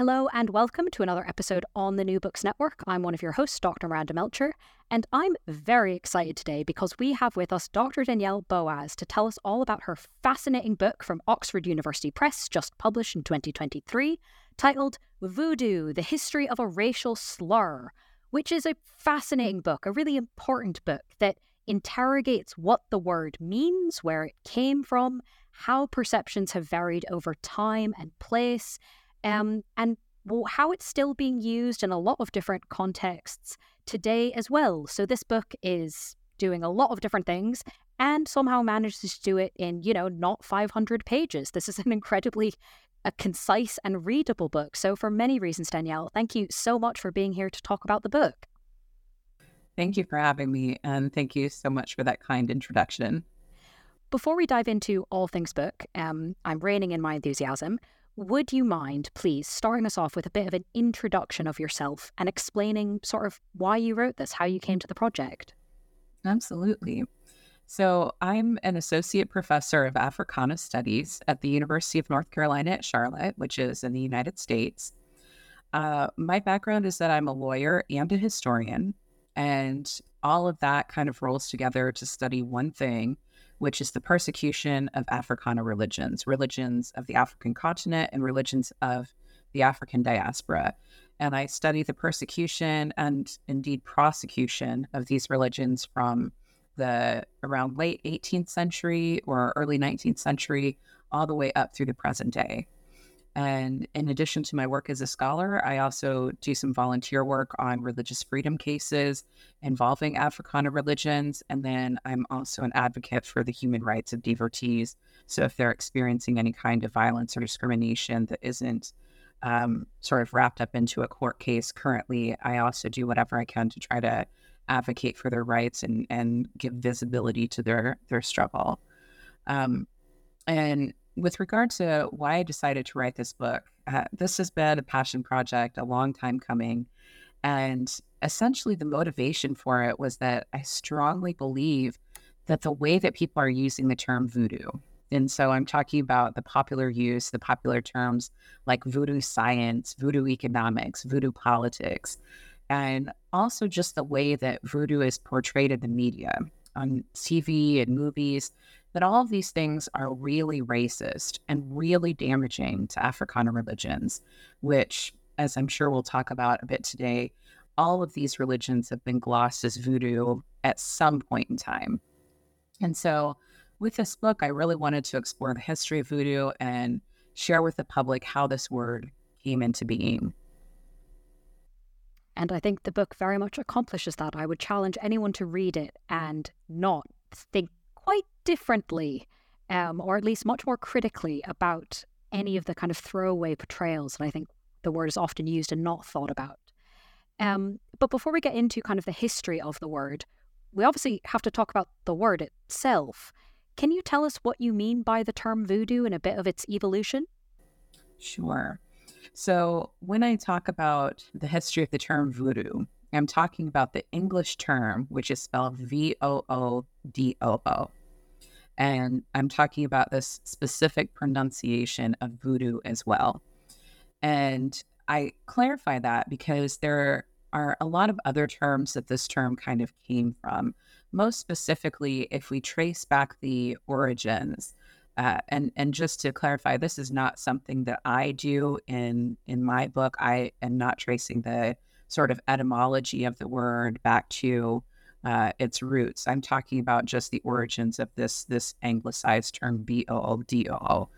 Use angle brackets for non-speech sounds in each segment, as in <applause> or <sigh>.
Hello and welcome to another episode on the New Books Network. I'm one of your hosts, Dr. Miranda Melcher, and I'm very excited today because we have with us Dr. Danielle Boaz to tell us all about her fascinating book from Oxford University Press, just published in 2023, titled Voodoo The History of a Racial Slur, which is a fascinating book, a really important book that interrogates what the word means, where it came from, how perceptions have varied over time and place, um, and how it's still being used in a lot of different contexts today as well. So this book is doing a lot of different things and somehow manages to do it in, you know, not 500 pages. This is an incredibly a concise and readable book. So for many reasons, Danielle, thank you so much for being here to talk about the book. Thank you for having me, and thank you so much for that kind introduction. Before we dive into all things book, um, I'm reining in my enthusiasm. Would you mind, please, starting us off with a bit of an introduction of yourself and explaining sort of why you wrote this, how you came to the project? Absolutely. So, I'm an associate professor of Africana Studies at the University of North Carolina at Charlotte, which is in the United States. Uh, my background is that I'm a lawyer and a historian, and all of that kind of rolls together to study one thing, which is the persecution of Africana religions, religions of the African continent and religions of the African diaspora. And I study the persecution and indeed prosecution of these religions from the around late 18th century or early 19th century all the way up through the present day. And in addition to my work as a scholar, I also do some volunteer work on religious freedom cases involving Africana religions. And then I'm also an advocate for the human rights of devotees. So if they're experiencing any kind of violence or discrimination that isn't um, sort of wrapped up into a court case currently, I also do whatever I can to try to advocate for their rights and, and give visibility to their, their struggle. Um, and with regard to why I decided to write this book, uh, this has been a passion project, a long time coming. And essentially, the motivation for it was that I strongly believe that the way that people are using the term voodoo, and so I'm talking about the popular use, the popular terms like voodoo science, voodoo economics, voodoo politics, and also just the way that voodoo is portrayed in the media on TV and movies that all of these things are really racist and really damaging to Africana religions, which, as I'm sure we'll talk about a bit today, all of these religions have been glossed as voodoo at some point in time. And so, with this book, I really wanted to explore the history of voodoo and share with the public how this word came into being. And I think the book very much accomplishes that. I would challenge anyone to read it and not think quite differently, um, or at least much more critically about any of the kind of throwaway portrayals that I think the word is often used and not thought about. Um, but before we get into kind of the history of the word, we obviously have to talk about the word itself. Can you tell us what you mean by the term voodoo and a bit of its evolution? Sure. So, when I talk about the history of the term voodoo, I'm talking about the English term, which is spelled V O O D O O. And I'm talking about this specific pronunciation of voodoo as well. And I clarify that because there are a lot of other terms that this term kind of came from. Most specifically, if we trace back the origins, uh, and and just to clarify, this is not something that I do in in my book. I am not tracing the sort of etymology of the word back to uh, its roots. I'm talking about just the origins of this this anglicized term V O O D O O.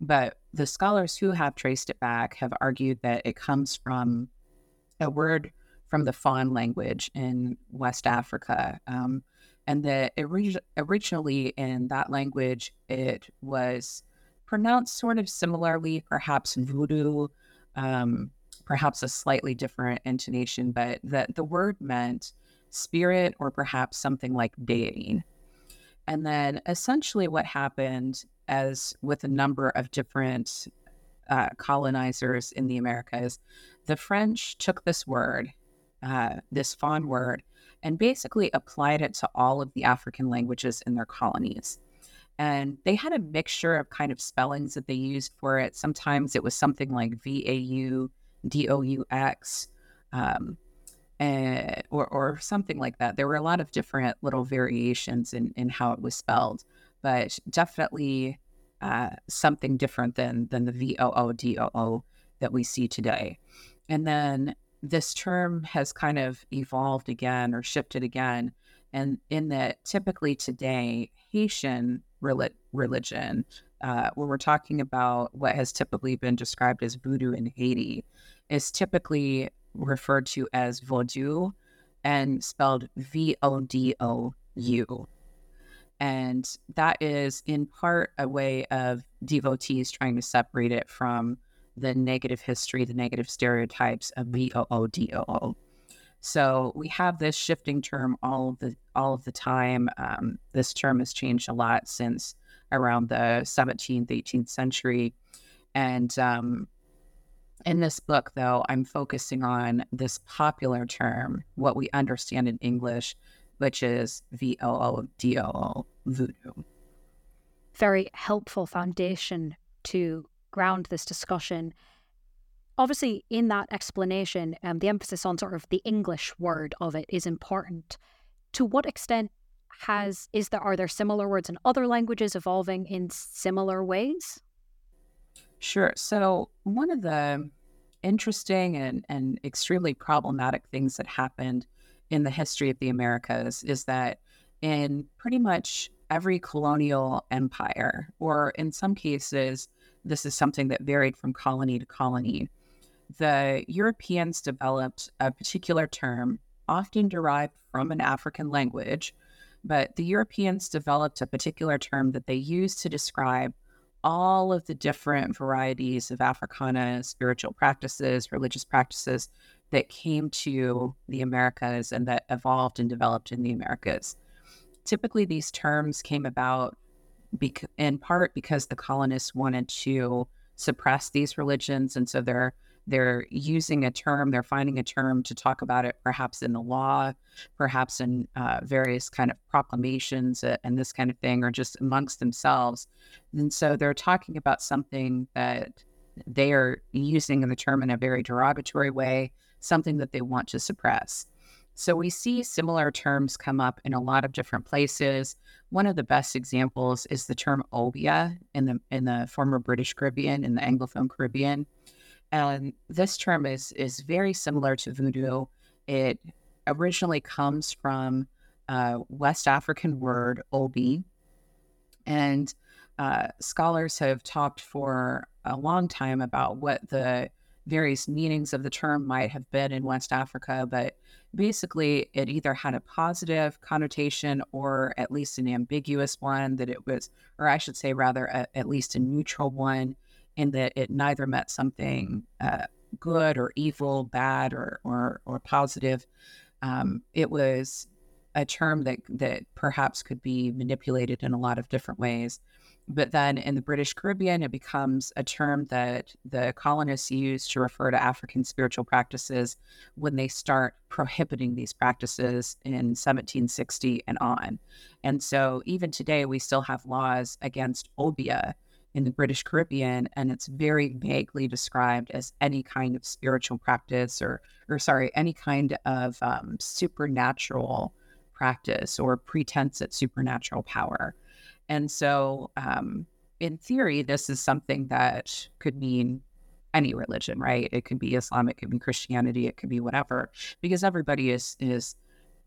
But the scholars who have traced it back have argued that it comes from a word from the Fon language in West Africa. Um, and that orig- originally in that language, it was pronounced sort of similarly, perhaps voodoo, um, perhaps a slightly different intonation, but that the word meant spirit or perhaps something like deity. And then essentially what happened, as with a number of different uh, colonizers in the Americas, the French took this word, uh, this Fon word, and basically applied it to all of the African languages in their colonies. And they had a mixture of kind of spellings that they used for it. Sometimes it was something like V A U D O U X. Um, uh, or, or something like that. There were a lot of different little variations in, in how it was spelled, but definitely uh, something different than than the V O O D O O that we see today. And then this term has kind of evolved again or shifted again, and in that typically today Haitian religion, uh, when we're talking about what has typically been described as voodoo in Haiti, is typically referred to as Vodou and spelled V O D O U. And that is in part a way of devotees trying to separate it from the negative history, the negative stereotypes of V O O D O O. So we have this shifting term all of the all of the time. Um, this term has changed a lot since around the 17th, 18th century, and um, in this book, though, I'm focusing on this popular term, what we understand in English, which is V O O D O O, voodoo. Very helpful foundation to ground this discussion. Obviously, in that explanation, um, the emphasis on sort of the English word of it is important. To what extent has is there are there similar words in other languages evolving in similar ways? Sure. So, one of the interesting and, and extremely problematic things that happened in the history of the Americas is that in pretty much every colonial empire, or in some cases, this is something that varied from colony to colony, the Europeans developed a particular term, often derived from an African language, but the Europeans developed a particular term that they used to describe all of the different varieties of Africana spiritual practices, religious practices that came to the Americas and that evolved and developed in the Americas. Typically, these terms came about bec- in part because the colonists wanted to suppress these religions. And so they're they're using a term, they're finding a term to talk about it, perhaps in the law, perhaps in uh, various kind of proclamations uh, and this kind of thing, or just amongst themselves. And so they're talking about something that they are using the term in a very derogatory way, something that they want to suppress. So we see similar terms come up in a lot of different places. One of the best examples is the term obeah in the in the former British Caribbean, in the Anglophone Caribbean. And this term is is very similar to voodoo. It originally comes from a West African word obi, and uh, scholars have talked for a long time about what the various meanings of the term might have been in West Africa, but basically it either had a positive connotation or at least an ambiguous one that it was, or I should say rather, a, at least a neutral one in that it neither meant something uh, good or evil, bad or or, or positive. Um, it was a term that that perhaps could be manipulated in a lot of different ways. But then in the British Caribbean, it becomes a term that the colonists use to refer to African spiritual practices when they start prohibiting these practices in 1760 and on. And so even today, we still have laws against obeah, in the British Caribbean, and it's very vaguely described as any kind of spiritual practice or, or sorry, any kind of um, supernatural practice or pretense at supernatural power. And so, um, in theory, this is something that could mean any religion, right? It could be Islam, it could be Christianity, it could be whatever, because everybody is is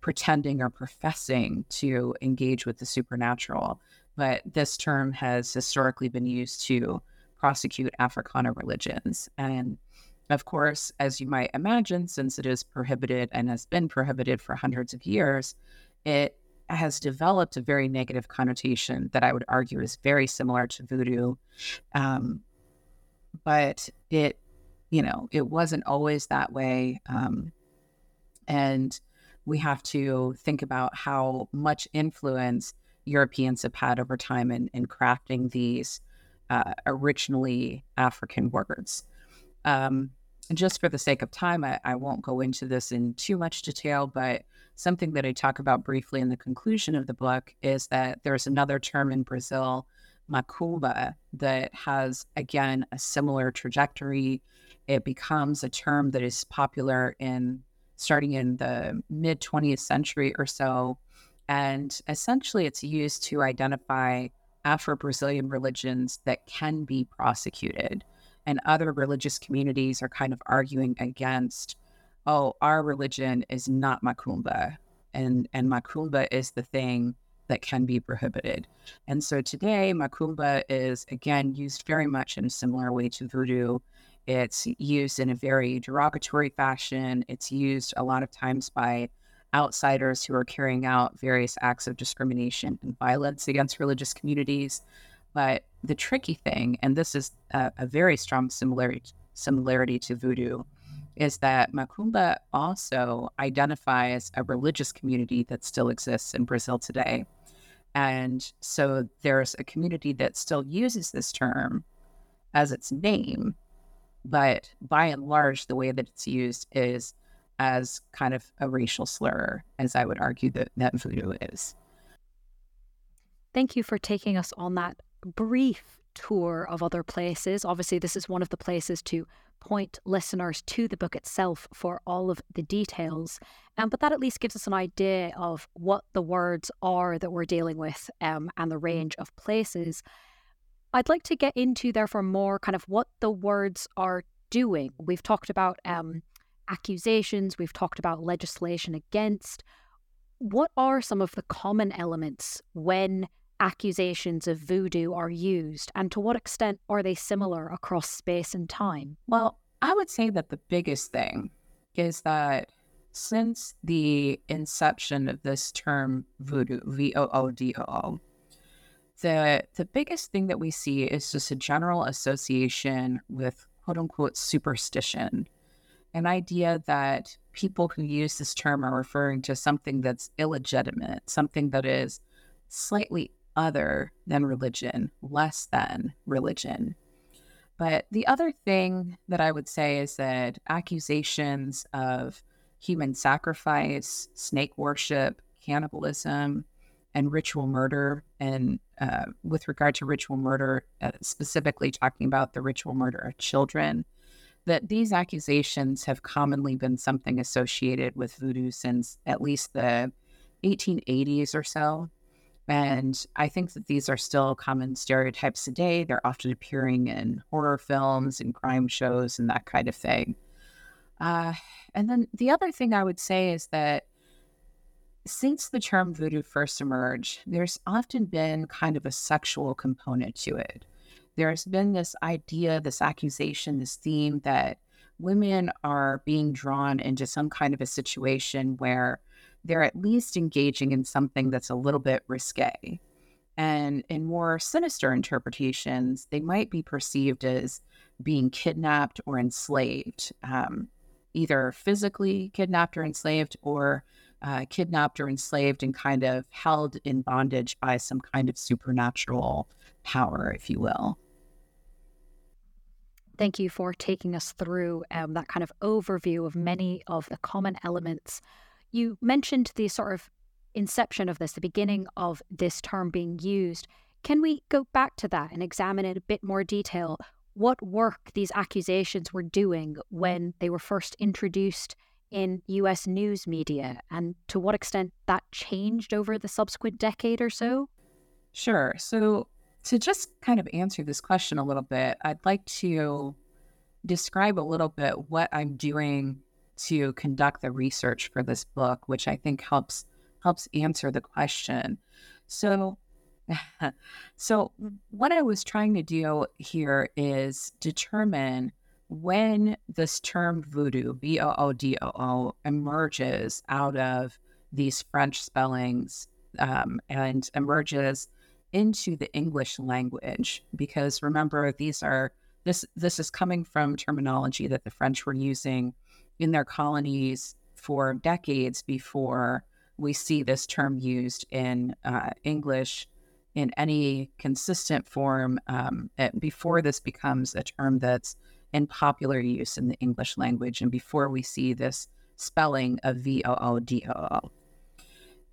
pretending or professing to engage with the supernatural but this term has historically been used to prosecute Africana religions. And of course, as you might imagine, since it is prohibited and has been prohibited for hundreds of years, it has developed a very negative connotation that I would argue is very similar to voodoo. Um, but it you know, it wasn't always that way. Um, and we have to think about how much influence Europeans have had over time in, in crafting these uh, originally African words. Um, and just for the sake of time, I, I, won't go into this in too much detail, but something that I talk about briefly in the conclusion of the book is that there's another term in Brazil, macumba, that has, again, a similar trajectory. It becomes a term that is popular in starting in the mid 20th century or so. And essentially, it's used to identify Afro Brazilian religions that can be prosecuted. And other religious communities are kind of arguing against, oh, our religion is not Macumba. And, and Macumba is the thing that can be prohibited. And so today, Macumba is again used very much in a similar way to voodoo. It's used in a very derogatory fashion. It's used a lot of times by outsiders who are carrying out various acts of discrimination and violence against religious communities. But the tricky thing, and this is a, a very strong similarity similarity to voodoo, is that Macumba also identifies a religious community that still exists in Brazil today. And so there's a community that still uses this term as its name, but by and large, the way that it's used is as kind of a racial slur, as I would argue that, that voodoo is. Thank you for taking us on that brief tour of other places. Obviously, this is one of the places to point listeners to the book itself for all of the details. Um, but that at least gives us an idea of what the words are that we're dealing with um, and the range of places. I'd like to get into, therefore, more kind of what the words are doing. We've talked about um, accusations, we've talked about legislation against. What are some of the common elements when accusations of voodoo are used, and to what extent are they similar across space and time? Well, I would say that the biggest thing is that since the inception of this term voodoo, V O O D O O, the the biggest thing that we see is just a general association with quote unquote superstition an idea that people who use this term are referring to something that's illegitimate, something that is slightly other than religion, less than religion. But the other thing that I would say is that accusations of human sacrifice, snake worship, cannibalism, and ritual murder, and uh, with regard to ritual murder, uh, specifically talking about the ritual murder of children, that these accusations have commonly been something associated with voodoo since at least the 1880s or so. And I think that these are still common stereotypes today. They're often appearing in horror films and crime shows and that kind of thing. Uh, and then the other thing I would say is that since the term voodoo first emerged, there's often been kind of a sexual component to it there's been this idea, this accusation, this theme that women are being drawn into some kind of a situation where they're at least engaging in something that's a little bit risque. And in more sinister interpretations, they might be perceived as being kidnapped or enslaved, um, either physically kidnapped or enslaved, or uh, kidnapped or enslaved and kind of held in bondage by some kind of supernatural power, if you will. Thank you for taking us through um, that kind of overview of many of the common elements. You mentioned the sort of inception of this, the beginning of this term being used. Can we go back to that and examine in a bit more detail what work these accusations were doing when they were first introduced in US news media and to what extent that changed over the subsequent decade or so? Sure. So to just kind of answer this question a little bit, I'd like to describe a little bit what I'm doing to conduct the research for this book, which I think helps helps answer the question. So <laughs> so what I was trying to do here is determine when this term voodoo, V O O D O O, emerges out of these French spellings um, and emerges into the English language because remember, these are this this is coming from terminology that the French were using in their colonies for decades before we see this term used in uh, English in any consistent form um, before this becomes a term that's in popular use in the English language and before we see this spelling of V O O D O O.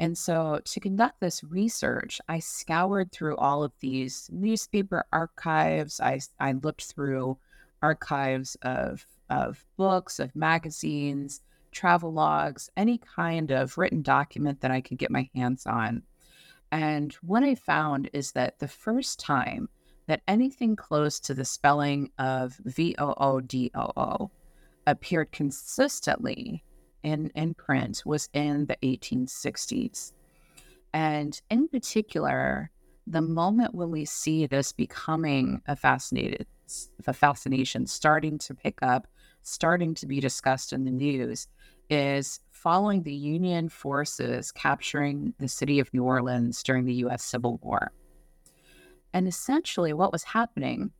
And so to conduct this research, I scoured through all of these newspaper archives. I, I looked through archives of, of books, of magazines, travel logs, any kind of written document that I could get my hands on. And what I found is that the first time that anything close to the spelling of V O O D O O appeared consistently in, in print was in the 1860s. And in particular, the moment when we see this becoming a fascinated a fascination starting to pick up, starting to be discussed in the news, is following the Union forces capturing the city of New Orleans during the US Civil War. And essentially, what was happening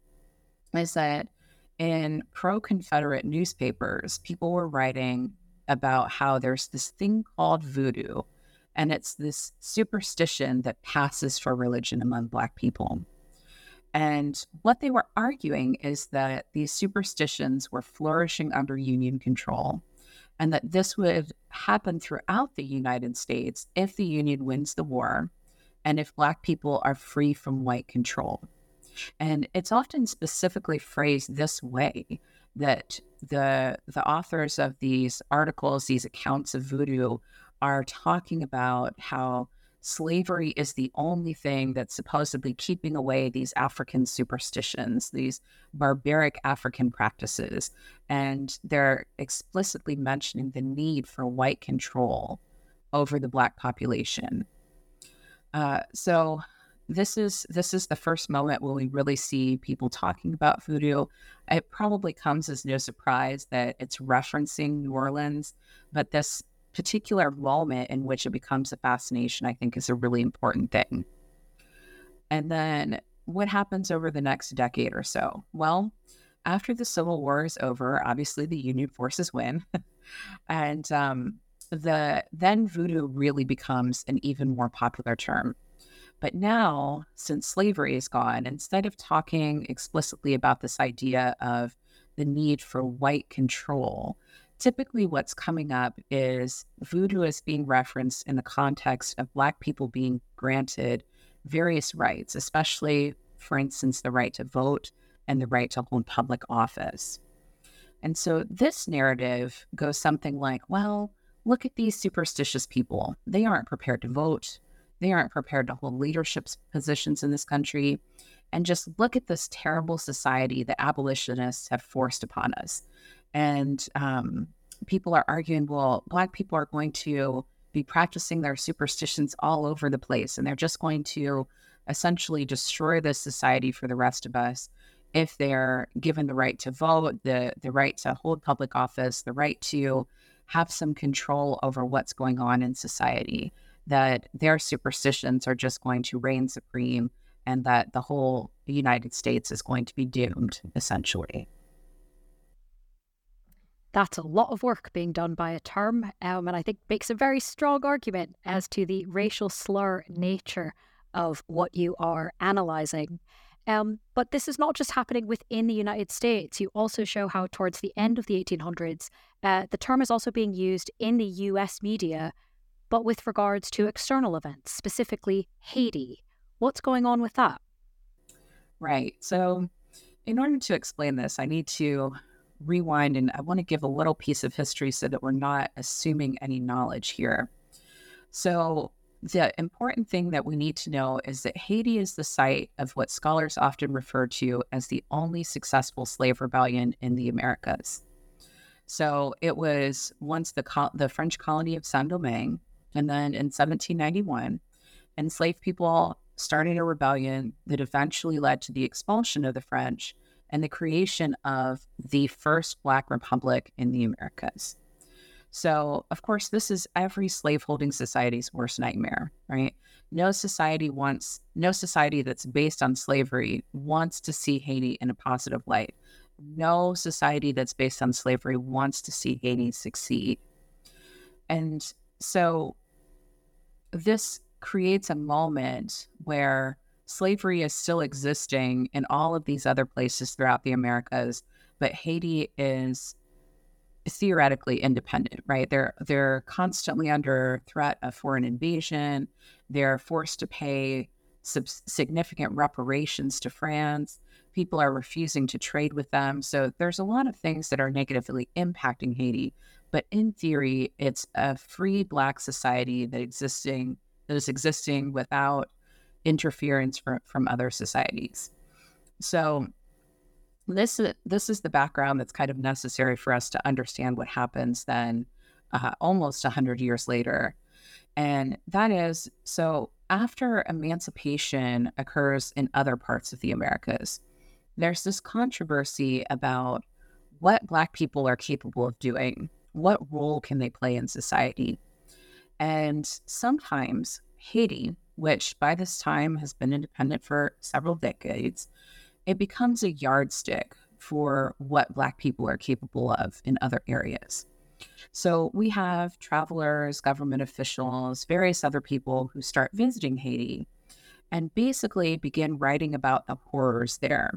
is that in pro Confederate newspapers, people were writing about how there's this thing called voodoo, and it's this superstition that passes for religion among Black people. And what they were arguing is that these superstitions were flourishing under Union control, and that this would happen throughout the United States if the Union wins the war and if Black people are free from white control. And it's often specifically phrased this way that the the authors of these articles, these accounts of voodoo, are talking about how slavery is the only thing that's supposedly keeping away these African superstitions, these barbaric African practices. And they're explicitly mentioning the need for white control over the Black population. Uh, so this is this is the first moment where we really see people talking about voodoo. It probably comes as no surprise that it's referencing New Orleans, but this particular moment in which it becomes a fascination, I think, is a really important thing. And then what happens over the next decade or so? Well, after the Civil War is over, obviously the Union forces win, <laughs> and um, the then voodoo really becomes an even more popular term. But now, since slavery is gone, instead of talking explicitly about this idea of the need for white control, typically what's coming up is voodoo is being referenced in the context of Black people being granted various rights, especially, for instance, the right to vote and the right to hold public office. And so this narrative goes something like, well, look at these superstitious people. They aren't prepared to vote. They aren't prepared to hold leadership positions in this country. And just look at this terrible society that abolitionists have forced upon us. And um, people are arguing, well, Black people are going to be practicing their superstitions all over the place, and they're just going to essentially destroy this society for the rest of us if they're given the right to vote, the the right to hold public office, the right to have some control over what's going on in society that their superstitions are just going to reign supreme and that the whole United States is going to be doomed, essentially. That's a lot of work being done by a term, um, and I think makes a very strong argument as to the racial slur nature of what you are analysing. Um, but this is not just happening within the United States. You also show how, towards the end of the 1800s, uh, the term is also being used in the US media but with regards to external events, specifically Haiti. What's going on with that? Right. So, in order to explain this, I need to rewind and I want to give a little piece of history so that we're not assuming any knowledge here. So, the important thing that we need to know is that Haiti is the site of what scholars often refer to as the only successful slave rebellion in the Americas. So it was once the the French colony of Saint Domingue, and then in 1791, enslaved people started a rebellion that eventually led to the expulsion of the French and the creation of the first Black Republic in the Americas. So, of course, this is every slaveholding society's worst nightmare, right? No society wants, no society that's based on slavery wants to see Haiti in a positive light. No society that's based on slavery wants to see Haiti succeed. And so this creates a moment where slavery is still existing in all of these other places throughout the Americas, but Haiti is theoretically independent, right? They're they're constantly under threat of foreign invasion. They're forced to pay sub- significant reparations to France. People are refusing to trade with them. So there's a lot of things that are negatively impacting Haiti. But in theory, it's a free Black society that existing that is existing without interference from, from other societies. So this this is the background that's kind of necessary for us to understand what happens then uh, almost 100 years later and that is so after emancipation occurs in other parts of the americas there's this controversy about what black people are capable of doing what role can they play in society and sometimes haiti which by this time has been independent for several decades it becomes a yardstick for what Black people are capable of in other areas. So we have travelers, government officials, various other people who start visiting Haiti and basically begin writing about the horrors there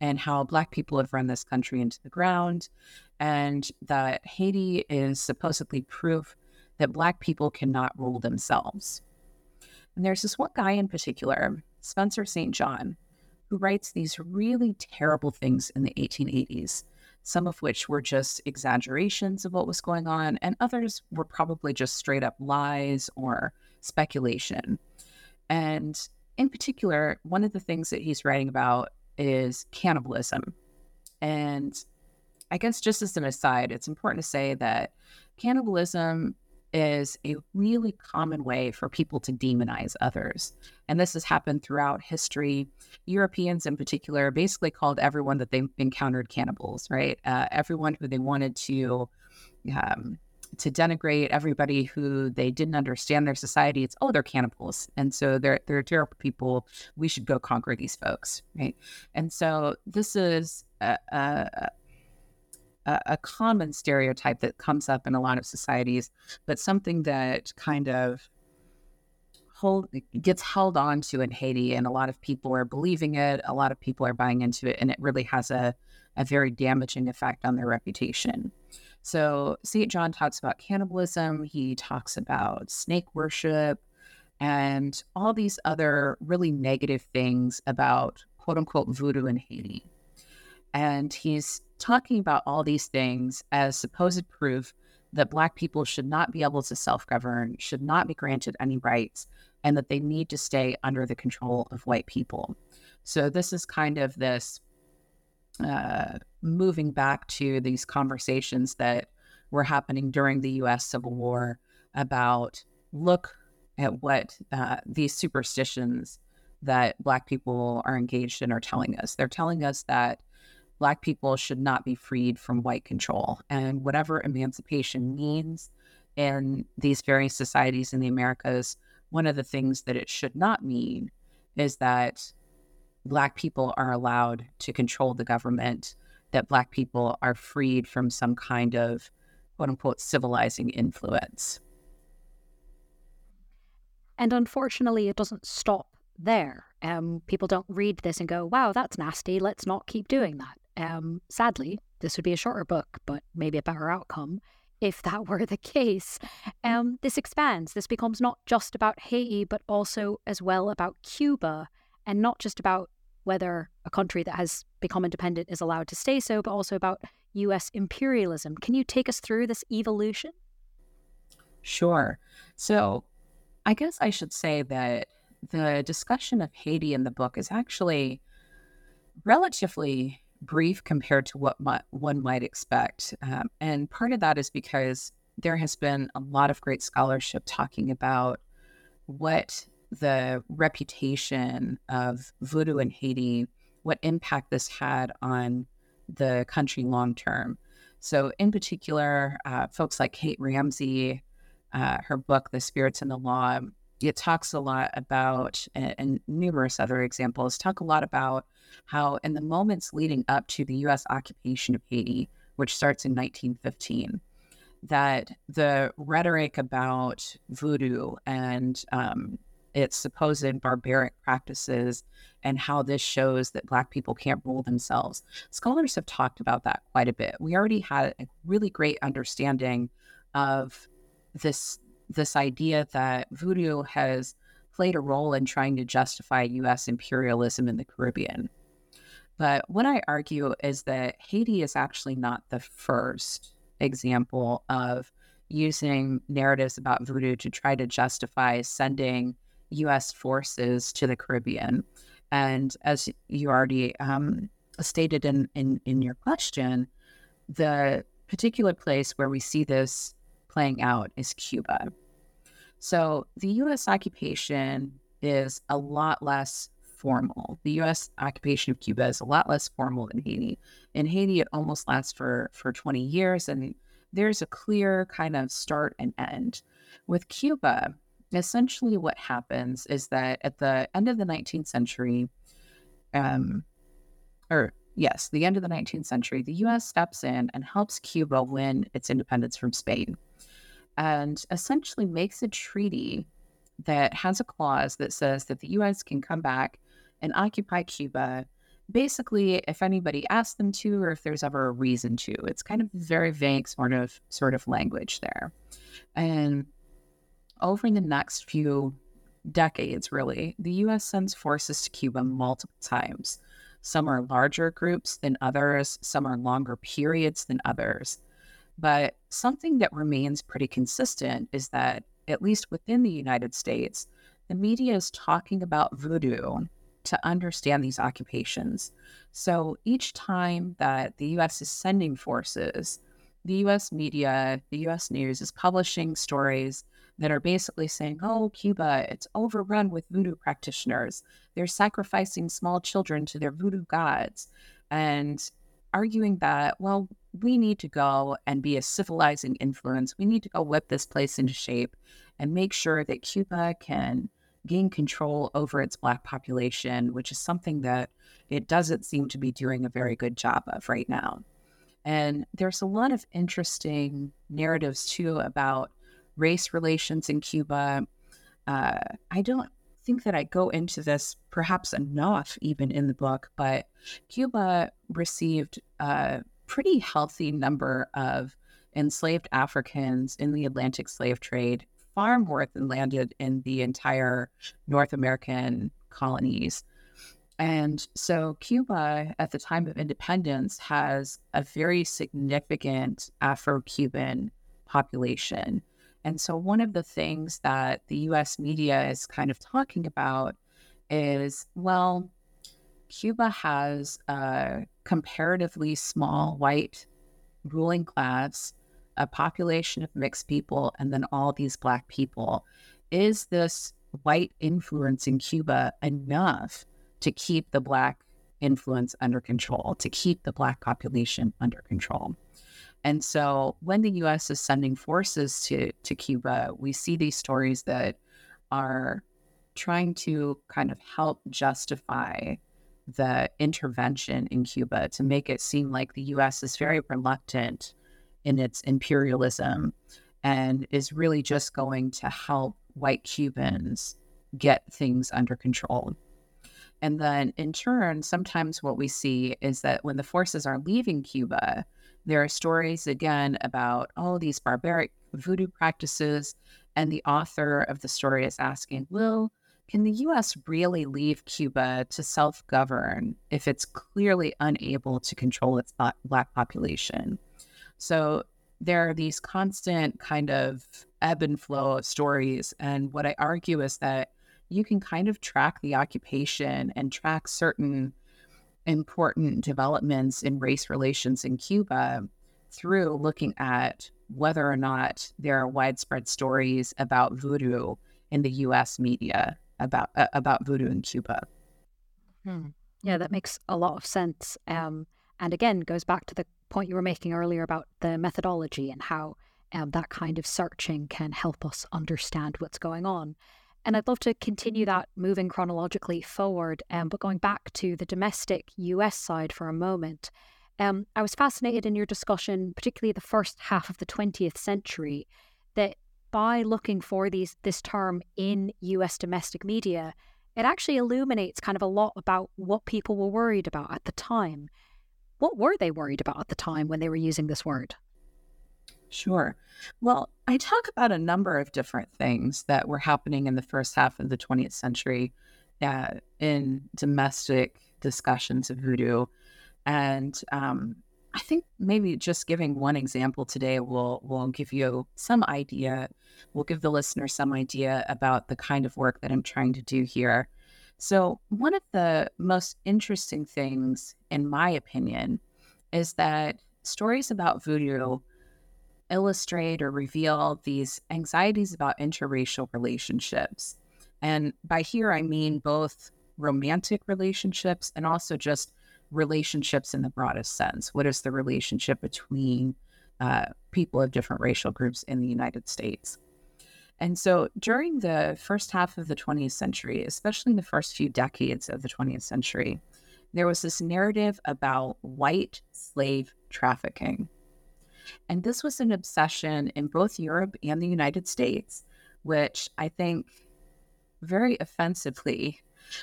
and how Black people have run this country into the ground, and that Haiti is supposedly proof that Black people cannot rule themselves. And there's this one guy in particular, Spencer St. John, who writes these really terrible things in the 1880s, some of which were just exaggerations of what was going on, and others were probably just straight up lies or speculation. And in particular, one of the things that he's writing about is cannibalism. And I guess just as an aside, it's important to say that cannibalism is a really common way for people to demonize others. And this has happened throughout history. Europeans, in particular, basically called everyone that they encountered cannibals, right? Uh, everyone who they wanted to. Um, to denigrate everybody who they didn't understand their society. It's oh, they're cannibals, and so they're they're terrible people. We should go conquer these folks, right? And so this is a, a, a, a common stereotype that comes up in a lot of societies, but something that kind of hold gets held on to in Haiti, and a lot of people are believing it. A lot of people are buying into it, and it really has a a very damaging effect on their reputation. So St. John talks about cannibalism. He talks about snake worship and all these other really negative things about quote unquote voodoo in Haiti. And he's talking about all these things as supposed proof that Black people should not be able to self govern, should not be granted any rights, and that they need to stay under the control of white people. So, this is kind of this uh, moving back to these conversations that were happening during the US Civil War about look at what uh, these superstitions that Black people are engaged in are telling us. They're telling us that Black people should not be freed from white control. And whatever emancipation means in these various societies in the Americas, one of the things that it should not mean is that Black people are allowed to control the government, that Black people are freed from some kind of quote unquote civilizing influence. And unfortunately, it doesn't stop there. Um, people don't read this and go, wow, that's nasty. Let's not keep doing that. Um, sadly, this would be a shorter book, but maybe a better outcome if that <laughs> were the case. Mm. Um, this expands. This becomes not just about Haiti, but also as well about Cuba, and not just about whether a country that has become independent is allowed to stay so, but also about US imperialism. Can you take us through this evolution? Sure. So I guess I should say that the discussion of Haiti in the book is actually relatively brief compared to what my, one might expect. Um, and part of that is because there has been a lot of great scholarship talking about what the reputation of voodoo in Haiti, what impact this had on the country long term. So, in particular, uh, folks like Kate Ramsey, uh, her book, The Spirits and the Law, it talks a lot about, and, and, numerous other examples, talk a lot about how in the moments leading up to the US occupation of Haiti, which starts in 1915, that the rhetoric about voodoo and um, its supposed barbaric practices and how this shows that Black people can't rule themselves. Scholars have talked about that quite a bit. We already had a really great understanding of this this idea that voodoo has played a role in trying to justify U.S. imperialism in the Caribbean. But what I argue is that Haiti is actually not the first example of using narratives about voodoo to try to justify sending U.S. forces to the Caribbean. And as you already um, stated in, in, in your question, the particular place where we see this playing out is Cuba. So the US occupation is a lot less formal. The US occupation of Cuba is a lot less formal than Haiti. In Haiti, it almost lasts for, for 20 years, and there's a clear kind of start and end. With Cuba, essentially what happens is that at the end of the 19th century, um, or yes, the end of the 19th century, the US steps in and helps Cuba win its independence from Spain and essentially makes a treaty that has a clause that says that the US can come back and occupy Cuba basically if anybody asks them to or if there's ever a reason to. It's kind of very vague sort of sort of language there. And over the next few decades, really, the US sends forces to Cuba multiple times. Some are larger groups than others, some are longer periods than others. But something that remains pretty consistent is that, at least within the United States, the media is talking about voodoo to understand these occupations. So each time that the US is sending forces, the US media, the US news is publishing stories that are basically saying, oh, Cuba, it's overrun with voodoo practitioners. They're sacrificing small children to their voodoo gods. And arguing that, well, we need to go and be a civilizing influence. We need to go whip this place into shape and make sure that Cuba can gain control over its Black population, which is something that it doesn't seem to be doing a very good job of right now. And there's a lot of interesting narratives too about race relations in Cuba. Uh, I don't think that I go into this perhaps enough even in the book, but Cuba received a pretty healthy number of enslaved Africans in the Atlantic slave trade, far more than landed in the entire North American colonies. And so Cuba, at the time of independence, has a very significant Afro Cuban population. And so, one of the things that the US media is kind of talking about is well, Cuba has a comparatively small white ruling class, a population of mixed people, and then all these Black people. Is this white influence in Cuba enough to keep the Black influence under control, to keep the Black population under control? And so when the US is sending forces to, to Cuba, we see these stories that are trying to kind of help justify the intervention in Cuba to make it seem like the US is very reluctant in its imperialism and is really just going to help white Cubans get things under control. And then in turn, sometimes what we see is that when the forces are leaving Cuba, there are stories again about all these barbaric voodoo practices. And the author of the story is asking, Will, can the US really leave Cuba to self govern if it's clearly unable to control its Black population? So there are these constant kind of ebb and flow of stories. And what I argue is that you can kind of track the occupation and track certain important developments in race relations in Cuba through looking at whether or not there are widespread stories about voodoo in the U.S. media about uh, about voodoo in Cuba. Hmm. Yeah, that makes a lot of sense. Um, And again, goes back to the point you were making earlier about the methodology and how um, that kind of searching can help us understand what's going on. And I'd love to continue that moving chronologically forward, um, but going back to the domestic US side for a moment. Um, I was fascinated in your discussion, particularly the first half of the 20th century, that by looking for these this term in US domestic media, it actually illuminates kind of a lot about what people were worried about at the time. What were they worried about at the time when they were using this word? Sure. Well, I talk about a number of different things that were happening in the first half of the 20th century uh, in domestic discussions of voodoo. And um, I think maybe just giving one example today will will give you some idea, will give the listener some idea about the kind of work that I'm trying to do here. So, one of the most interesting things, in my opinion, is that stories about voodoo illustrate or reveal these anxieties about interracial relationships. And by here, I mean both romantic relationships and also just relationships in the broadest sense. What is the relationship between uh, people of different racial groups in the United States? And so during the first half of the 20th century, especially in the first few decades of the 20th century, there was this narrative about white slave trafficking. And this was an obsession in both Europe and the United States, which I think very offensively,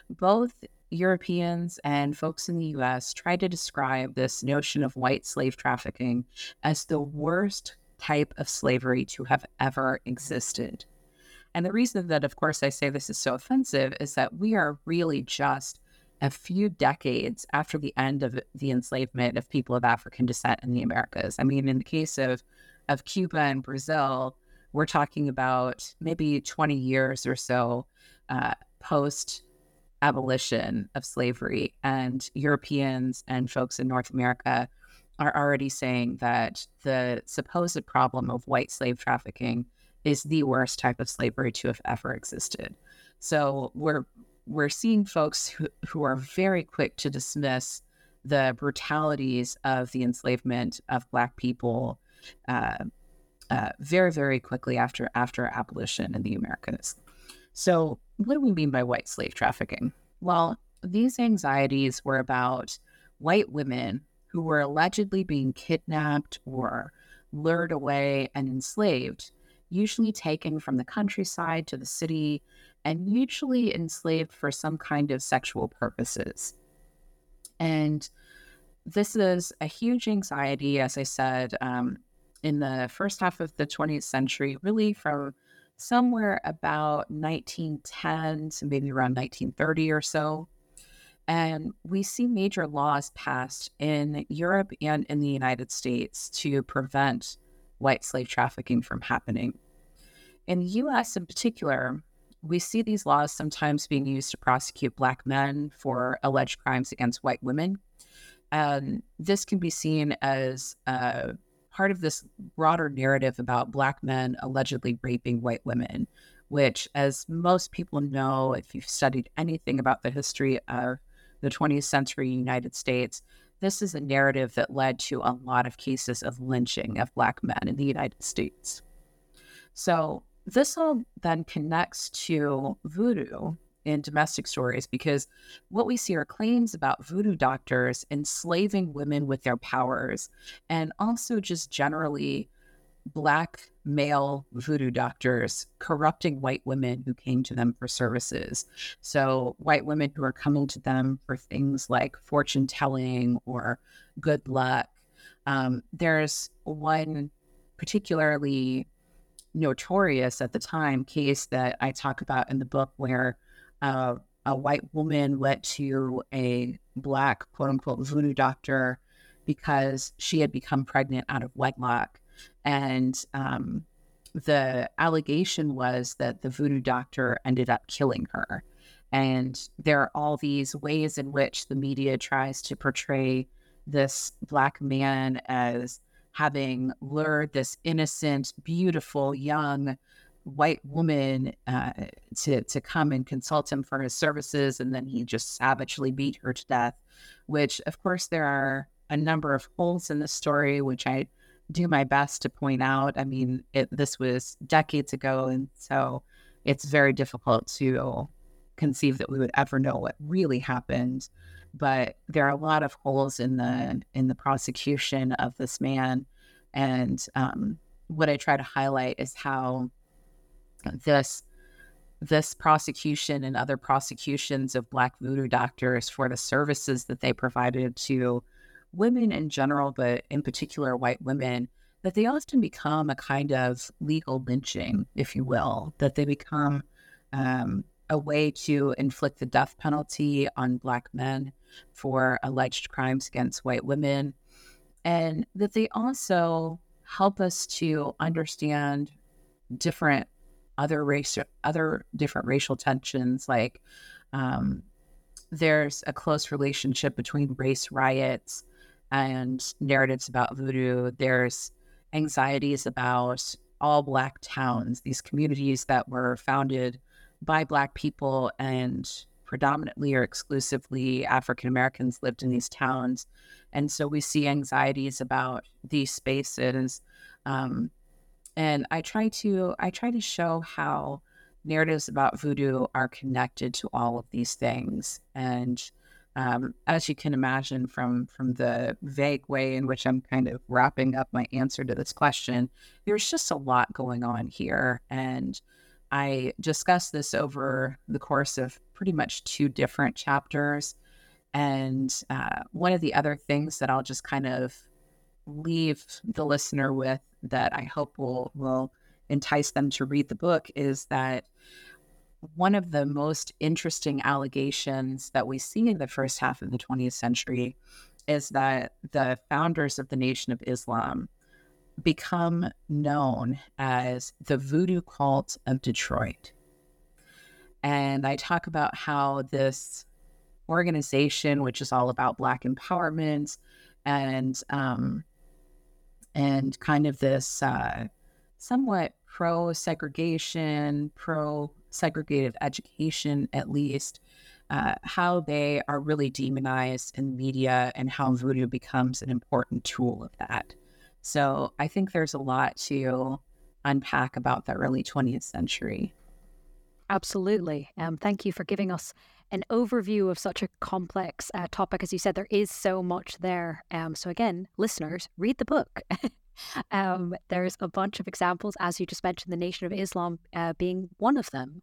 both Europeans and folks in the US tried to describe this notion of white slave trafficking as the worst type of slavery to have ever existed. And the reason that, of course, I say this is so offensive is that we are really just a few decades after the end of the enslavement of people of African descent in the Americas. I mean, in the case of, of Cuba and Brazil, we're talking about maybe 20 years or so uh, post abolition of slavery. And Europeans and folks in North America are already saying that the supposed problem of white slave trafficking is the worst type of slavery to have ever existed. So we're we're seeing folks who, who are very quick to dismiss the brutalities of the enslavement of Black people uh, uh, very, very quickly after after abolition in the Americas. So, what do we mean by white slave trafficking? Well, these anxieties were about white women who were allegedly being kidnapped or lured away and enslaved, usually taken from the countryside to the city and usually enslaved for some kind of sexual purposes. And this is a huge anxiety, as I said, um, in the first half of the 20th century, really from somewhere about 1910 to maybe around 1930 or so. And we see major laws passed in Europe and in the United States to prevent white slave trafficking from happening. In the US, in particular, we see these laws sometimes being used to prosecute Black men for alleged crimes against white women. And this can be seen as uh, part of this broader narrative about Black men allegedly raping white women, which, as most people know, if you've studied anything about the history of the 20th century United States, this is a narrative that led to a lot of cases of lynching of Black men in the United States. So, this all then connects to voodoo in domestic stories because what we see are claims about voodoo doctors enslaving women with their powers and also just generally black male voodoo doctors corrupting white women who came to them for services. So, white women who are coming to them for things like fortune telling or good luck. Um, there's one particularly notorious at the time case that I talk about in the book where uh, a white woman went to a black quote unquote voodoo doctor because she had become pregnant out of wedlock. And um, the allegation was that the voodoo doctor ended up killing her. And there are all these ways in which the media tries to portray this black man as having lured this innocent, beautiful, young white woman uh, to to come and consult him for his services, and then he just savagely beat her to death. Which, of course, there are a number of holes in the story, which I do my best to point out. I mean, it, this was decades ago, and so it's very difficult to conceive that we would ever know what really happened. But there are a lot of holes in the in the prosecution of this man, and um, what I try to highlight is how this this prosecution and other prosecutions of Black voodoo doctors for the services that they provided to women in general, but in particular white women, that they often become a kind of legal lynching, if you will, that they become um, a way to inflict the death penalty on Black men for alleged crimes against white women, and that they also help us to understand different other race other different racial tensions like um, there's a close relationship between race riots and narratives about voodoo. There's anxieties about all Black towns, these communities that were founded by Black people and predominantly or exclusively African Americans lived in these towns. And so we see anxieties about these spaces. Um, and I try to I try to show how narratives about voodoo are connected to all of these things. And um, as you can imagine from from the vague way in which I'm kind of wrapping up my answer to this question, there's just a lot going on here, and I discussed this over the course of pretty much two different chapters. And uh, one of the other things that I'll just kind of leave the listener with that I hope will will entice them to read the book is that one of the most interesting allegations that we see in the first half of the 20th century is that the founders of the Nation of Islam become known as the voodoo cult of Detroit. And I talk about how this organization, which is all about Black empowerment and um, and kind of this uh, somewhat pro segregation, pro segregated education, at least, uh, how they are really demonized in the media and how voodoo becomes an important tool of that. So I think there's a lot to unpack about the early 20th century. Absolutely. Um, thank you for giving us an overview of such a complex uh, topic. As you said, there is so much there. Um, so, again, listeners, read the book. <laughs> um, there's a bunch of examples, as you just mentioned, the Nation of Islam uh, being one of them.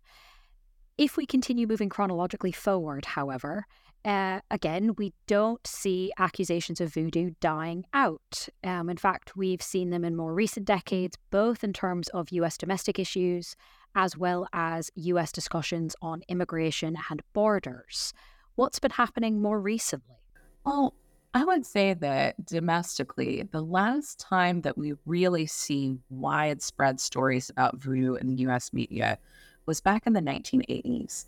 If we continue moving chronologically forward, however, uh, again, we don't see accusations of voodoo dying out. Um, in fact, we've seen them in more recent decades, both in terms of US domestic issues as well as US discussions on immigration and borders. What's been happening more recently? Well, I would say that domestically, the last time that we really see widespread stories about voodoo in the US media was back in the 1980s.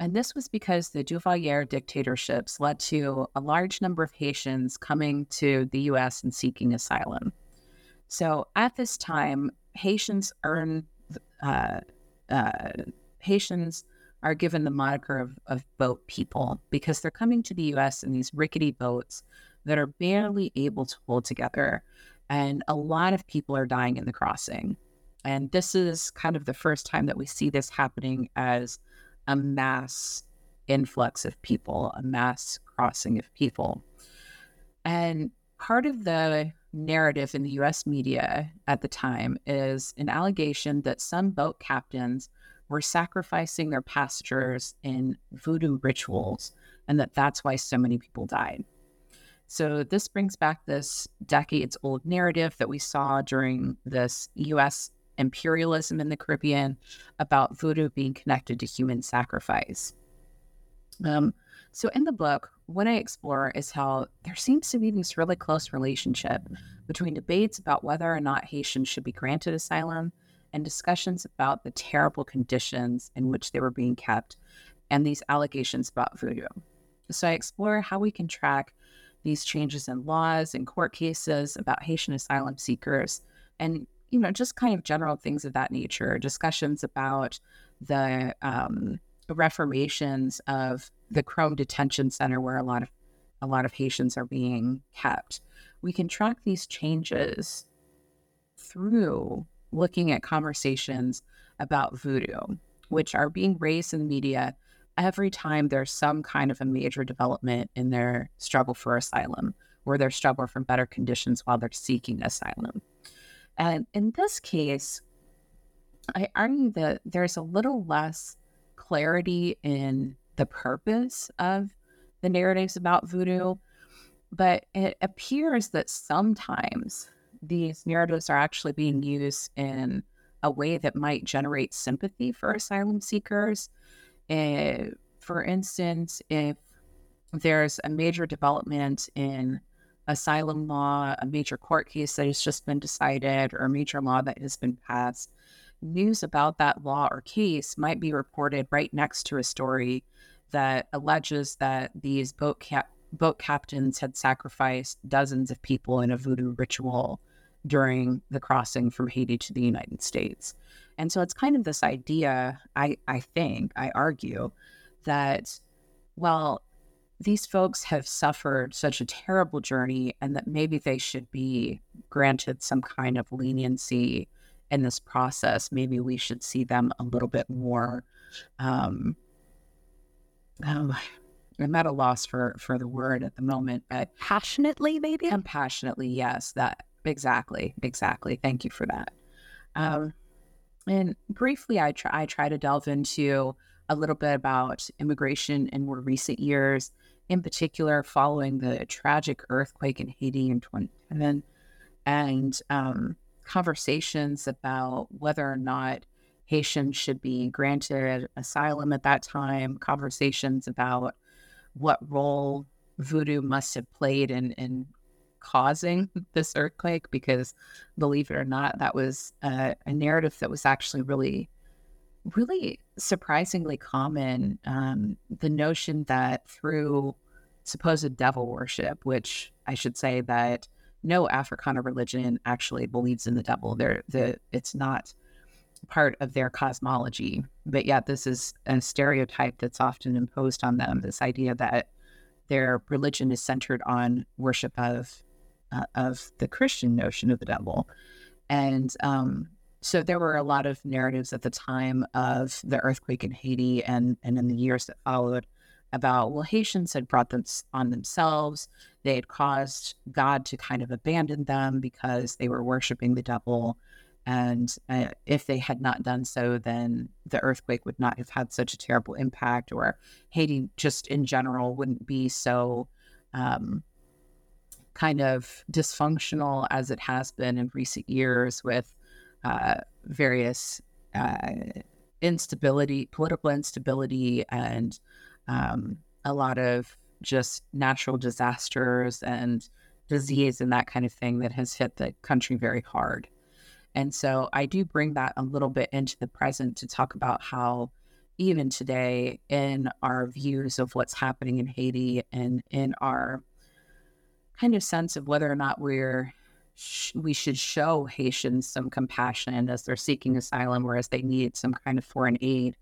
And this was because the Duvalier dictatorships led to a large number of Haitians coming to the US and seeking asylum. So at this time, Haitians earn uh, uh, Haitians are given the moniker of, of boat people because they're coming to the US in these rickety boats that are barely able to hold together. And a lot of people are dying in the crossing. And this is kind of the first time that we see this happening as a mass influx of people, a mass crossing of people. And part of the narrative in the US media at the time is an allegation that some boat captains were sacrificing their passengers in voodoo rituals and that that's why so many people died. So this brings back this decades old narrative that we saw during this US imperialism in the Caribbean about voodoo being connected to human sacrifice. Um, so in the book, what I explore is how there seems to be this really close relationship between debates about whether or not Haitians should be granted asylum and discussions about the terrible conditions in which they were being kept and these allegations about voodoo. So I explore how we can track these changes in laws and court cases about Haitian asylum seekers and you know just kind of general things of that nature discussions about the um, reformations of the Krome Detention Center, where a lot of a lot of Haitians are being kept. We can track these changes through looking at conversations about voodoo, which are being raised in the media every time there's some kind of a major development in their struggle for asylum or their struggle for better conditions while they're seeking asylum. And in this case, I argue that there's a little less clarity in the purpose of the narratives about voodoo, but it appears that sometimes these narratives are actually being used in a way that might generate sympathy for asylum seekers. Uh, for instance, if there's a major development in asylum law, a major court case that has just been decided, or a major law that has been passed, news about that law or case might be reported right next to a story that alleges that these boat boat captains had sacrificed dozens of people in a voodoo ritual during the crossing from Haiti to the United States. And so it's kind of this idea, I, I think, I argue, that, well, these folks have suffered such a terrible journey and that maybe they should be granted some kind of leniency in this process. Maybe we should see them a little bit more. Um, um, I'm at a loss for for the word at the moment, but passionately, maybe. And passionately, yes, that exactly, exactly. Thank you for that. Um, and briefly, I try I try to delve into a little bit about immigration in more recent years, in particular following the tragic earthquake in Haiti in 2010, and um, conversations about whether or not Haitians should be granted asylum at that time, conversations about what role voodoo must have played in, in causing <laughs> this earthquake, because believe it or not, that was a narrative that was actually really, really surprisingly common. Um, the notion that through supposed devil worship, which I should say that no Africana religion actually believes in the devil. They're, the, it's not part of their cosmology. But yet, this is a stereotype that's often imposed on them this idea that their religion is centered on worship of uh, of the Christian notion of the devil. And um, so there were a lot of narratives at the time of the earthquake in Haiti and, and in the years that followed about, well, Haitians had brought them on themselves. They had caused God to kind of abandon them because they were worshiping the devil. And uh, if they had not done so, then the earthquake would not have had such a terrible impact, or Haiti just in general wouldn't be so um, kind of dysfunctional as it has been in recent years with uh, various uh, instability, political instability, and um, a lot of just natural disasters and disease and that kind of thing that has hit the country very hard. And so I do bring that a little bit into the present to talk about how, even today, in our views of what's happening in Haiti and in our kind of sense of whether or not we're we should show Haitians some compassion as they're seeking asylum or as they need some kind of foreign aid.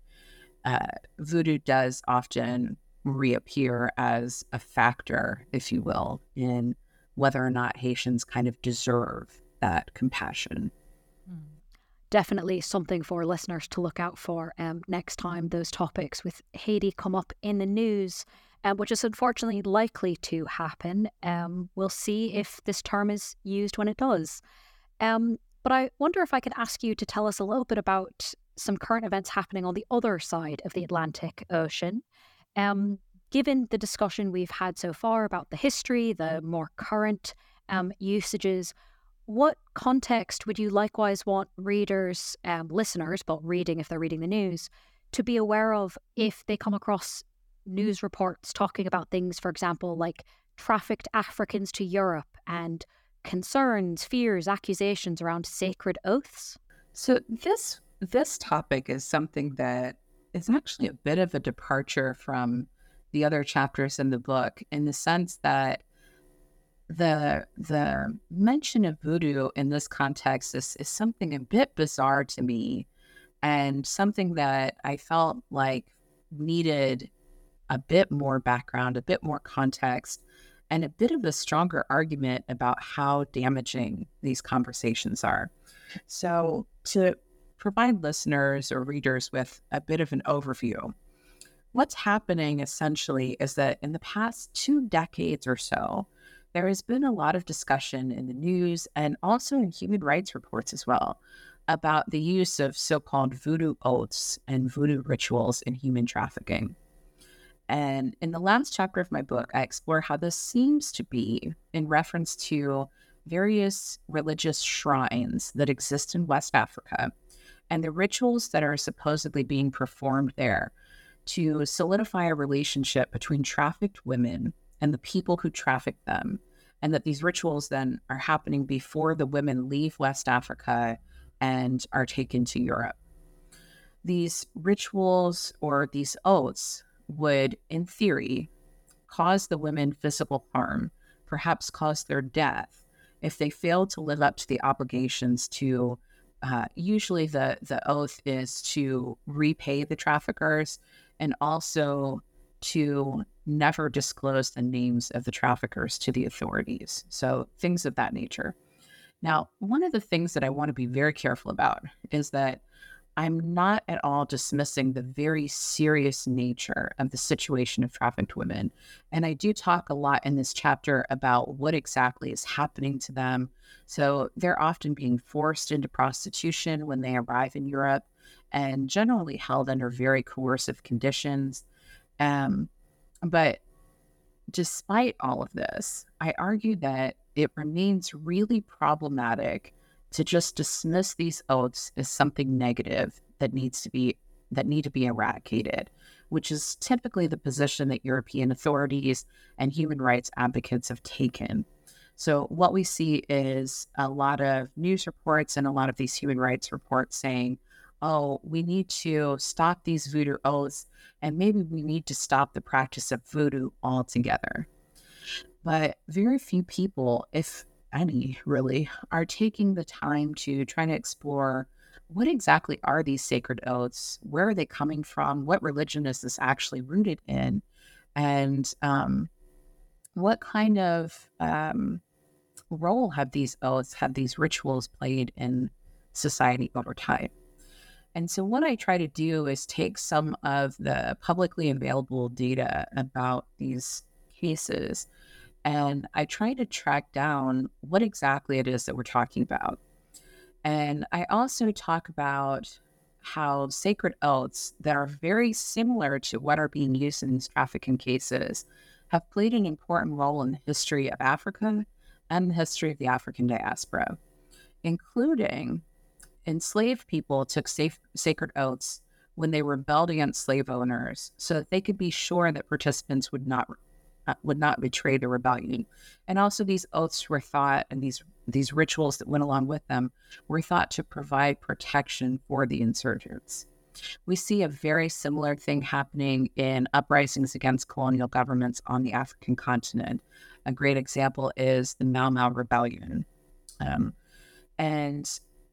Uh, voodoo does often reappear as a factor, if you will, in whether or not Haitians kind of deserve that compassion. Definitely something for listeners to look out for um, next time those topics with Haiti come up in the news, um, which is unfortunately likely to happen. Um, we'll see if this term is used when it does. Um, but I wonder if I could ask you to tell us a little bit about some current events happening on the other side of the Atlantic Ocean. Um, given the discussion we've had so far about the history, the more current um, usages, what context would you likewise want readers, um, listeners, but reading if they're reading the news, to be aware of if they come across news reports talking about things, for example, like trafficked Africans to Europe and concerns, fears, accusations around sacred oaths? So this this topic is something that is actually a bit of a departure from the other chapters in the book in the sense that the the mention of voodoo in this context is, is something a bit bizarre to me and something that I felt like needed a bit more background, a bit more context. and a bit of a stronger argument about how damaging these conversations are. So, to provide listeners or readers with a bit of an overview, what's happening essentially is that in the past two decades or so, there has been a lot of discussion in the news and also in human rights reports as well about the use of so called voodoo oaths and voodoo rituals in human trafficking. And in the last chapter of my book, I explore how this seems to be in reference to various religious shrines that exist in West Africa and the rituals that are supposedly being performed there to solidify a relationship between trafficked women and the people who traffic them. And that these rituals then are happening before the women leave West Africa and are taken to Europe. These rituals or these oaths would, in theory, cause the women physical harm, perhaps cause their death, if they fail to live up to the obligations to. Uh, usually, the the oath is to repay the traffickers and also to never disclose the names of the traffickers to the authorities. So things of that nature. Now, one of the things that I want to be very careful about is that I'm not at all dismissing the very serious nature of the situation of trafficked women. And I do talk a lot in this chapter about what exactly is happening to them. So they're often being forced into prostitution when they arrive in Europe and generally held under very coercive conditions. Um, but despite all of this, I argue that it remains really problematic to just dismiss these oaths as something negative that needs to be that need to be eradicated, which is typically the position that European authorities and human rights advocates have taken. So, what we see is a lot of news reports and a lot of these human rights reports saying, oh, we need to stop these voodoo oaths, and maybe we need to stop the practice of voodoo altogether. But very few people, if any really, are taking the time to try to explore what exactly are these sacred oaths? Where are they coming from? What religion is this actually rooted in? And um, what kind of um, role have these oaths, have these rituals played in society over time? And so, what I try to do is take some of the publicly available data about these cases and I try to track down what exactly it is that we're talking about. And I also talk about how sacred oaths that are very similar to what are being used in these trafficking cases have played an important role in the history of Africa and the history of the African diaspora, including enslaved people took safe, sacred oaths when they rebelled against slave owners so that they could be sure that participants would not would not betray the rebellion and also these oaths were thought and these these rituals that went along with them were thought to provide protection for the insurgents we see a very similar thing happening in uprisings against colonial governments on the African continent. A great example is the Mau Mau Rebellion. Um, and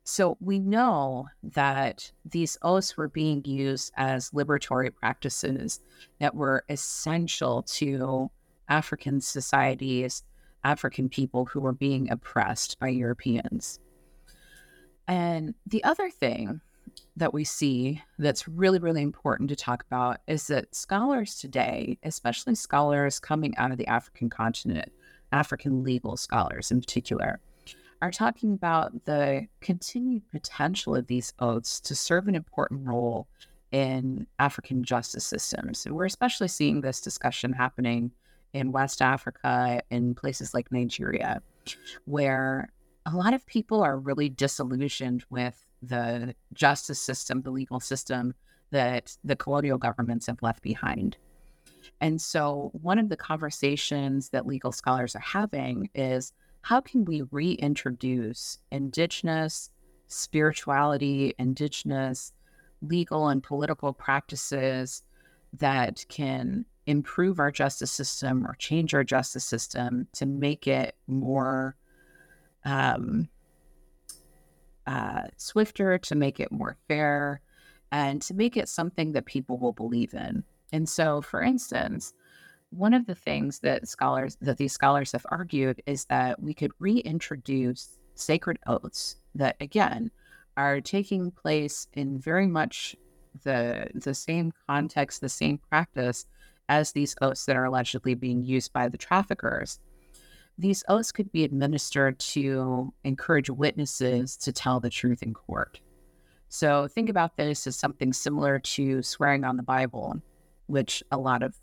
so we know that these oaths were being used as liberatory practices that were essential to African societies, African people who were being oppressed by Europeans. And the other thing that we see that's really, really important to talk about is that scholars today, especially scholars coming out of the African continent, African legal scholars in particular, are talking about the continued potential of these oaths to serve an important role in African justice systems. And we're especially seeing this discussion happening in West Africa, in places like Nigeria, where a lot of people are really disillusioned with the justice system, the legal system that the colonial governments have left behind. And so, one of the conversations that legal scholars are having is how can we reintroduce indigenous spirituality, indigenous legal and political practices that can improve our justice system or change our justice system to make it more um, uh, swifter, to make it more fair, and to make it something that people will believe in. And so, for instance, one of the things that scholars that these scholars have argued is that we could reintroduce sacred oaths that again are taking place in very much the the same context, the same practice as these oaths that are allegedly being used by the traffickers. These oaths could be administered to encourage witnesses to tell the truth in court. So think about this as something similar to swearing on the Bible, which a lot of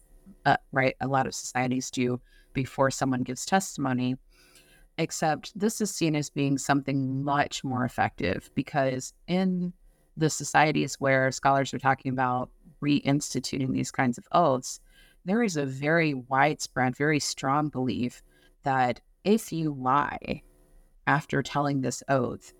uh, right a lot of societies do before someone gives testimony. Except this is seen as being something much more effective because in the societies where scholars are talking about reinstituting these kinds of oaths, there is a very widespread, very strong belief that if you lie after telling this oath,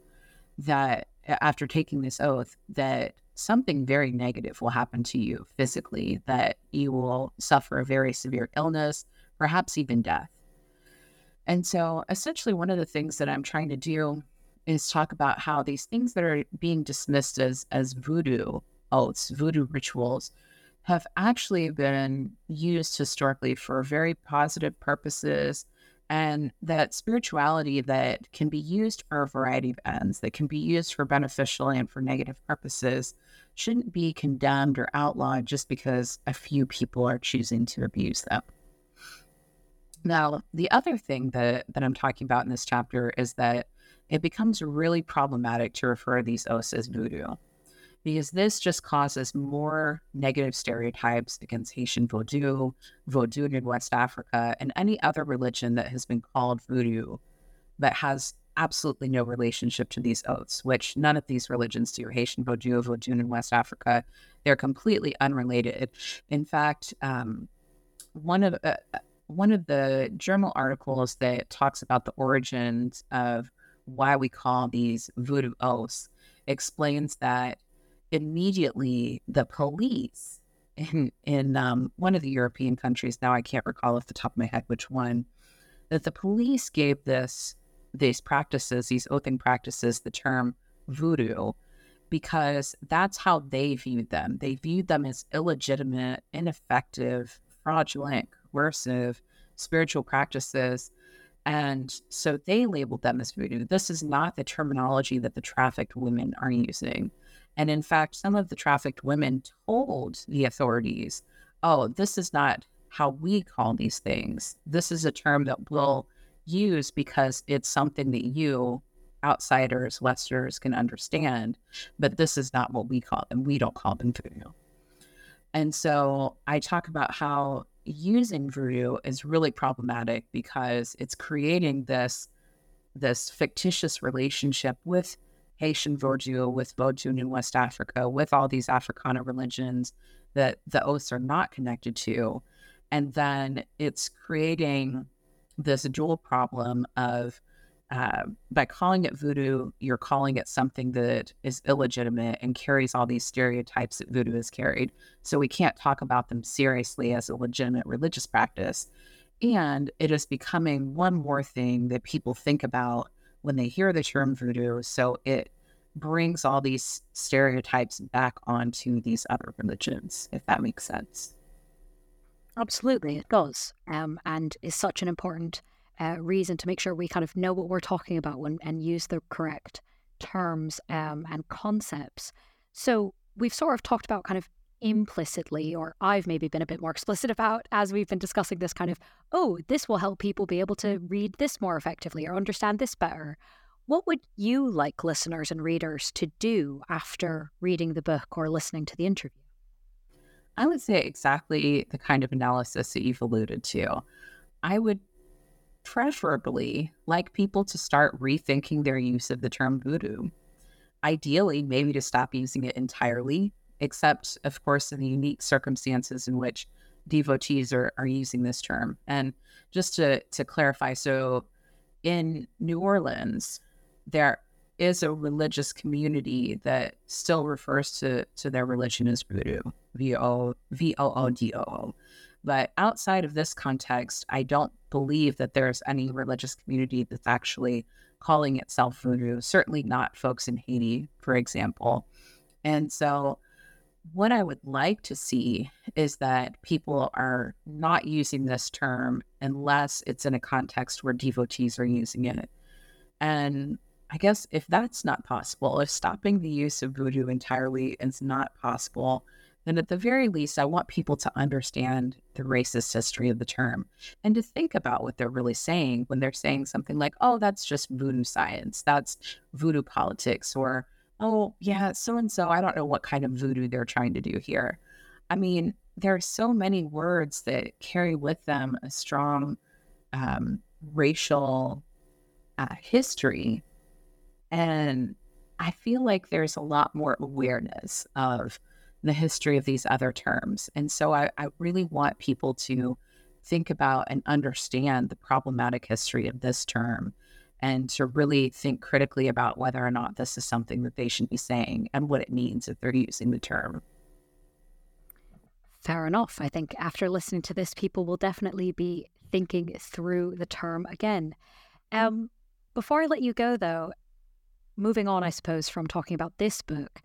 that after taking this oath, that something very negative will happen to you physically, that you will suffer a very severe illness, perhaps even death. And so, essentially, one of the things that I'm trying to do is talk about how these things that are being dismissed as as voodoo oaths, voodoo rituals, have actually been used historically for very positive purposes and that spirituality that can be used for a variety of ends that can be used for beneficial and for negative purposes shouldn't be condemned or outlawed just because a few people are choosing to abuse them. Now the other thing that, that i'm talking about in this chapter is that it becomes really problematic to refer to these oaths as voodoo because this just causes more negative stereotypes against Haitian Vodou, Vodou in West Africa, and any other religion that has been called voodoo that has absolutely no relationship to these oaths, which none of these religions do. Haitian Vodou, Vodou in West Africa, they're completely unrelated. In fact, um, one of uh, one of the journal articles that talks about the origins of why we call these voodoo oaths explains that immediately the police in in um, one of the European countries. Now I can't recall off the top of my head which one. That the police gave this these practices, these oathing practices, the term voodoo, because that's how they viewed them. They viewed them as illegitimate, ineffective, fraudulent, coercive spiritual practices. And so they labeled them as voodoo. This is not the terminology that the trafficked women are using. And in fact, some of the trafficked women told the authorities, oh, this is not how we call these things. This is a term that we'll use because it's something that you, outsiders, Westerners, can understand. But this is not what we call them. We don't call them voodoo. And so I talk about how using voodoo is really problematic because it's creating this this fictitious relationship with Haitian Vodou, with Vodou in West Africa, with all these Africana religions that the oaths are not connected to. And then it's creating this dual problem of uh, by calling it voodoo, you're calling it something that is illegitimate and carries all these stereotypes that voodoo has carried. So we can't talk about them seriously as a legitimate religious practice. And it is becoming one more thing that people think about when they hear the term voodoo. So it brings all these stereotypes back onto these other religions, if that makes sense. Absolutely, it does. Um, and is such an important uh, reason to make sure we kind of know what we're talking about when, and use the correct terms um, and concepts. So we've sort of talked about kind of implicitly, or I've maybe been a bit more explicit about as we've been discussing this kind of, oh, this will help people be able to read this more effectively or understand this better. What would you like listeners and readers to do after reading the book or listening to the interview? I would say exactly the kind of analysis that you've alluded to. I would preferably like people to start rethinking their use of the term voodoo. Ideally, maybe to stop using it entirely except, of course, in the unique circumstances in which devotees are, are using this term. And just to, to clarify, so in New Orleans, there is a religious community that still refers to, to their religion as voodoo, V O V O O D O O. But outside of this context, I don't believe that there's any religious community that's actually calling itself voodoo, certainly not folks in Haiti, for example. And so what I would like to see is that people are not using this term unless it's in a context where devotees are using it. And I guess if that's not possible, if stopping the use of voodoo entirely is not possible, then at the very least, I want people to understand the racist history of the term and to think about what they're really saying when they're saying something like, oh, that's just voodoo science, that's voodoo politics, or oh, yeah, so and so, I don't know what kind of voodoo they're trying to do here. I mean, there are so many words that carry with them a strong um, racial uh, history. And I feel like there's a lot more awareness of the history of these other terms. And so I, I really want people to think about and understand the problematic history of this term and to really think critically about whether or not this is something that they should be saying and what it means if they're using the term. Fair enough. I think after listening to this, people will definitely be thinking through the term again. Um, before I let you go, though, moving on, I suppose, from talking about this book,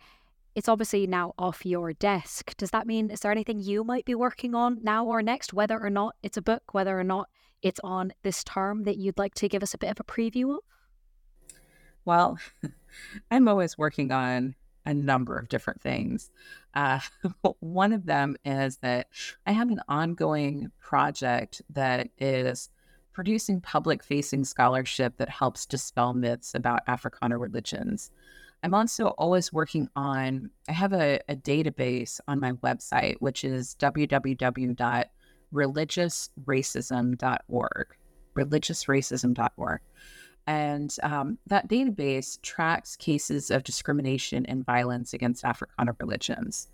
it's obviously now off your desk. Does that mean, is there anything you might be working on now or next, whether or not it's a book, whether or not it's on this term that you'd like to give us a bit of a preview of? Well, <laughs> I'm always working on a number of different things. Uh, <laughs> one of them is that I have an ongoing project that is producing public facing scholarship that helps dispel myths about Africana religions. I'm also always working on, I have a, a database on my website, which is www.religiousracism.org. Religiousracism.org. Religiousracism.org. And um, that database tracks cases of discrimination and violence against Africana religions.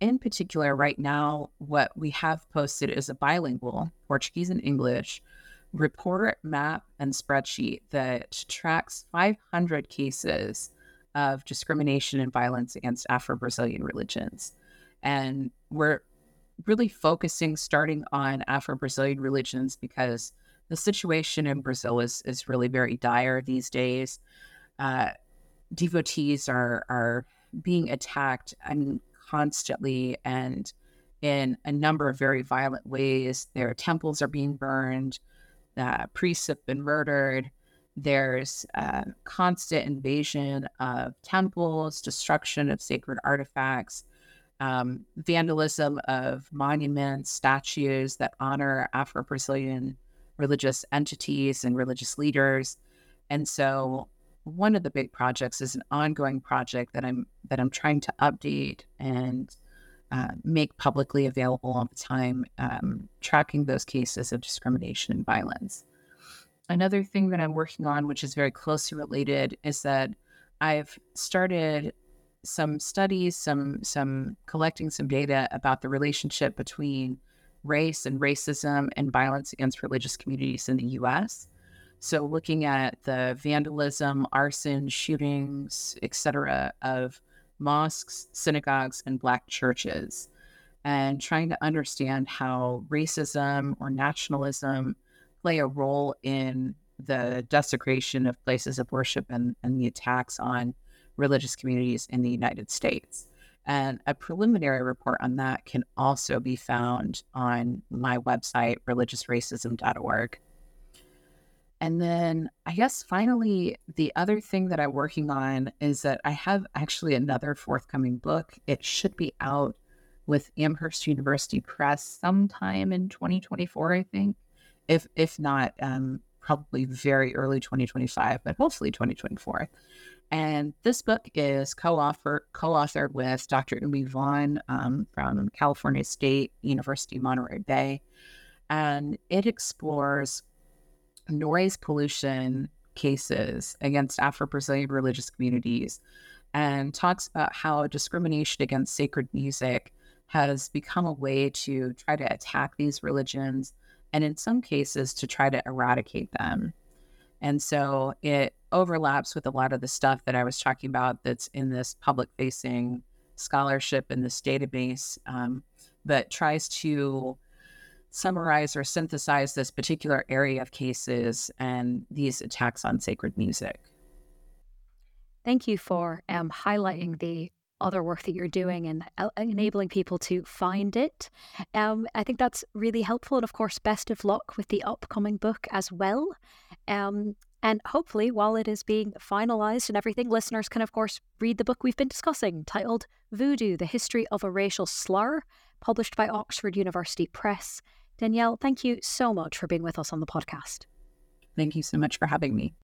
In particular, right now, what we have posted is a bilingual, Portuguese and English, report, map, and spreadsheet that tracks 500 cases of discrimination and violence against Afro Brazilian religions. And we're really focusing starting on Afro Brazilian religions because the situation in Brazil is, is really very dire these days. Uh, devotees are, are being attacked mean, constantly and in a number of very violent ways. Their temples are being burned, uh, priests have been murdered. There's a constant invasion of temples, destruction of sacred artifacts, um, vandalism of monuments, statues that honor Afro Brazilian religious entities and religious leaders. And so one of the big projects is an ongoing project that I'm that I'm trying to update and uh, make publicly available all the time, um, tracking those cases of discrimination and violence. Another thing that I'm working on, which is very closely related, is that I've started some studies, some some collecting some data about the relationship between race and racism and violence against religious communities in the U.S. So, looking at the vandalism, arson, shootings, etc., of mosques, synagogues, and Black churches, and trying to understand how racism or nationalism play a role in the desecration of places of worship and, and the attacks on religious communities in the United States. And a preliminary report on that can also be found on my website, religiousracism.org. And then I guess finally, the other thing that I'm working on is that I have actually another forthcoming book. It should be out with Amherst University Press sometime in 2024, I think if if not um, probably very early 2025, but hopefully 2024. And this book is co-author co-authored with Dr. Umi Vaughn um, from California State University Monterey Bay, and it explores noise pollution cases against Afro-Brazilian religious communities, and talks about how discrimination against sacred music has become a way to try to attack these religions and in some cases to try to eradicate them. And so it overlaps with a lot of the stuff that I was talking about that's in this public facing scholarship in this database um, that tries to summarize or synthesize this particular area of cases and these attacks on sacred music. Thank you for um, highlighting the other work that you're doing and enabling people to find it. Um, I think that's really helpful. And of course, best of luck with the upcoming book as well. Um, and hopefully, while it is being finalized and everything, listeners can, of course, read the book we've been discussing titled Voodoo The History of a Racial Slur, published by Oxford University Press. Danielle, thank you so much for being with us on the podcast. Thank you so much for having me.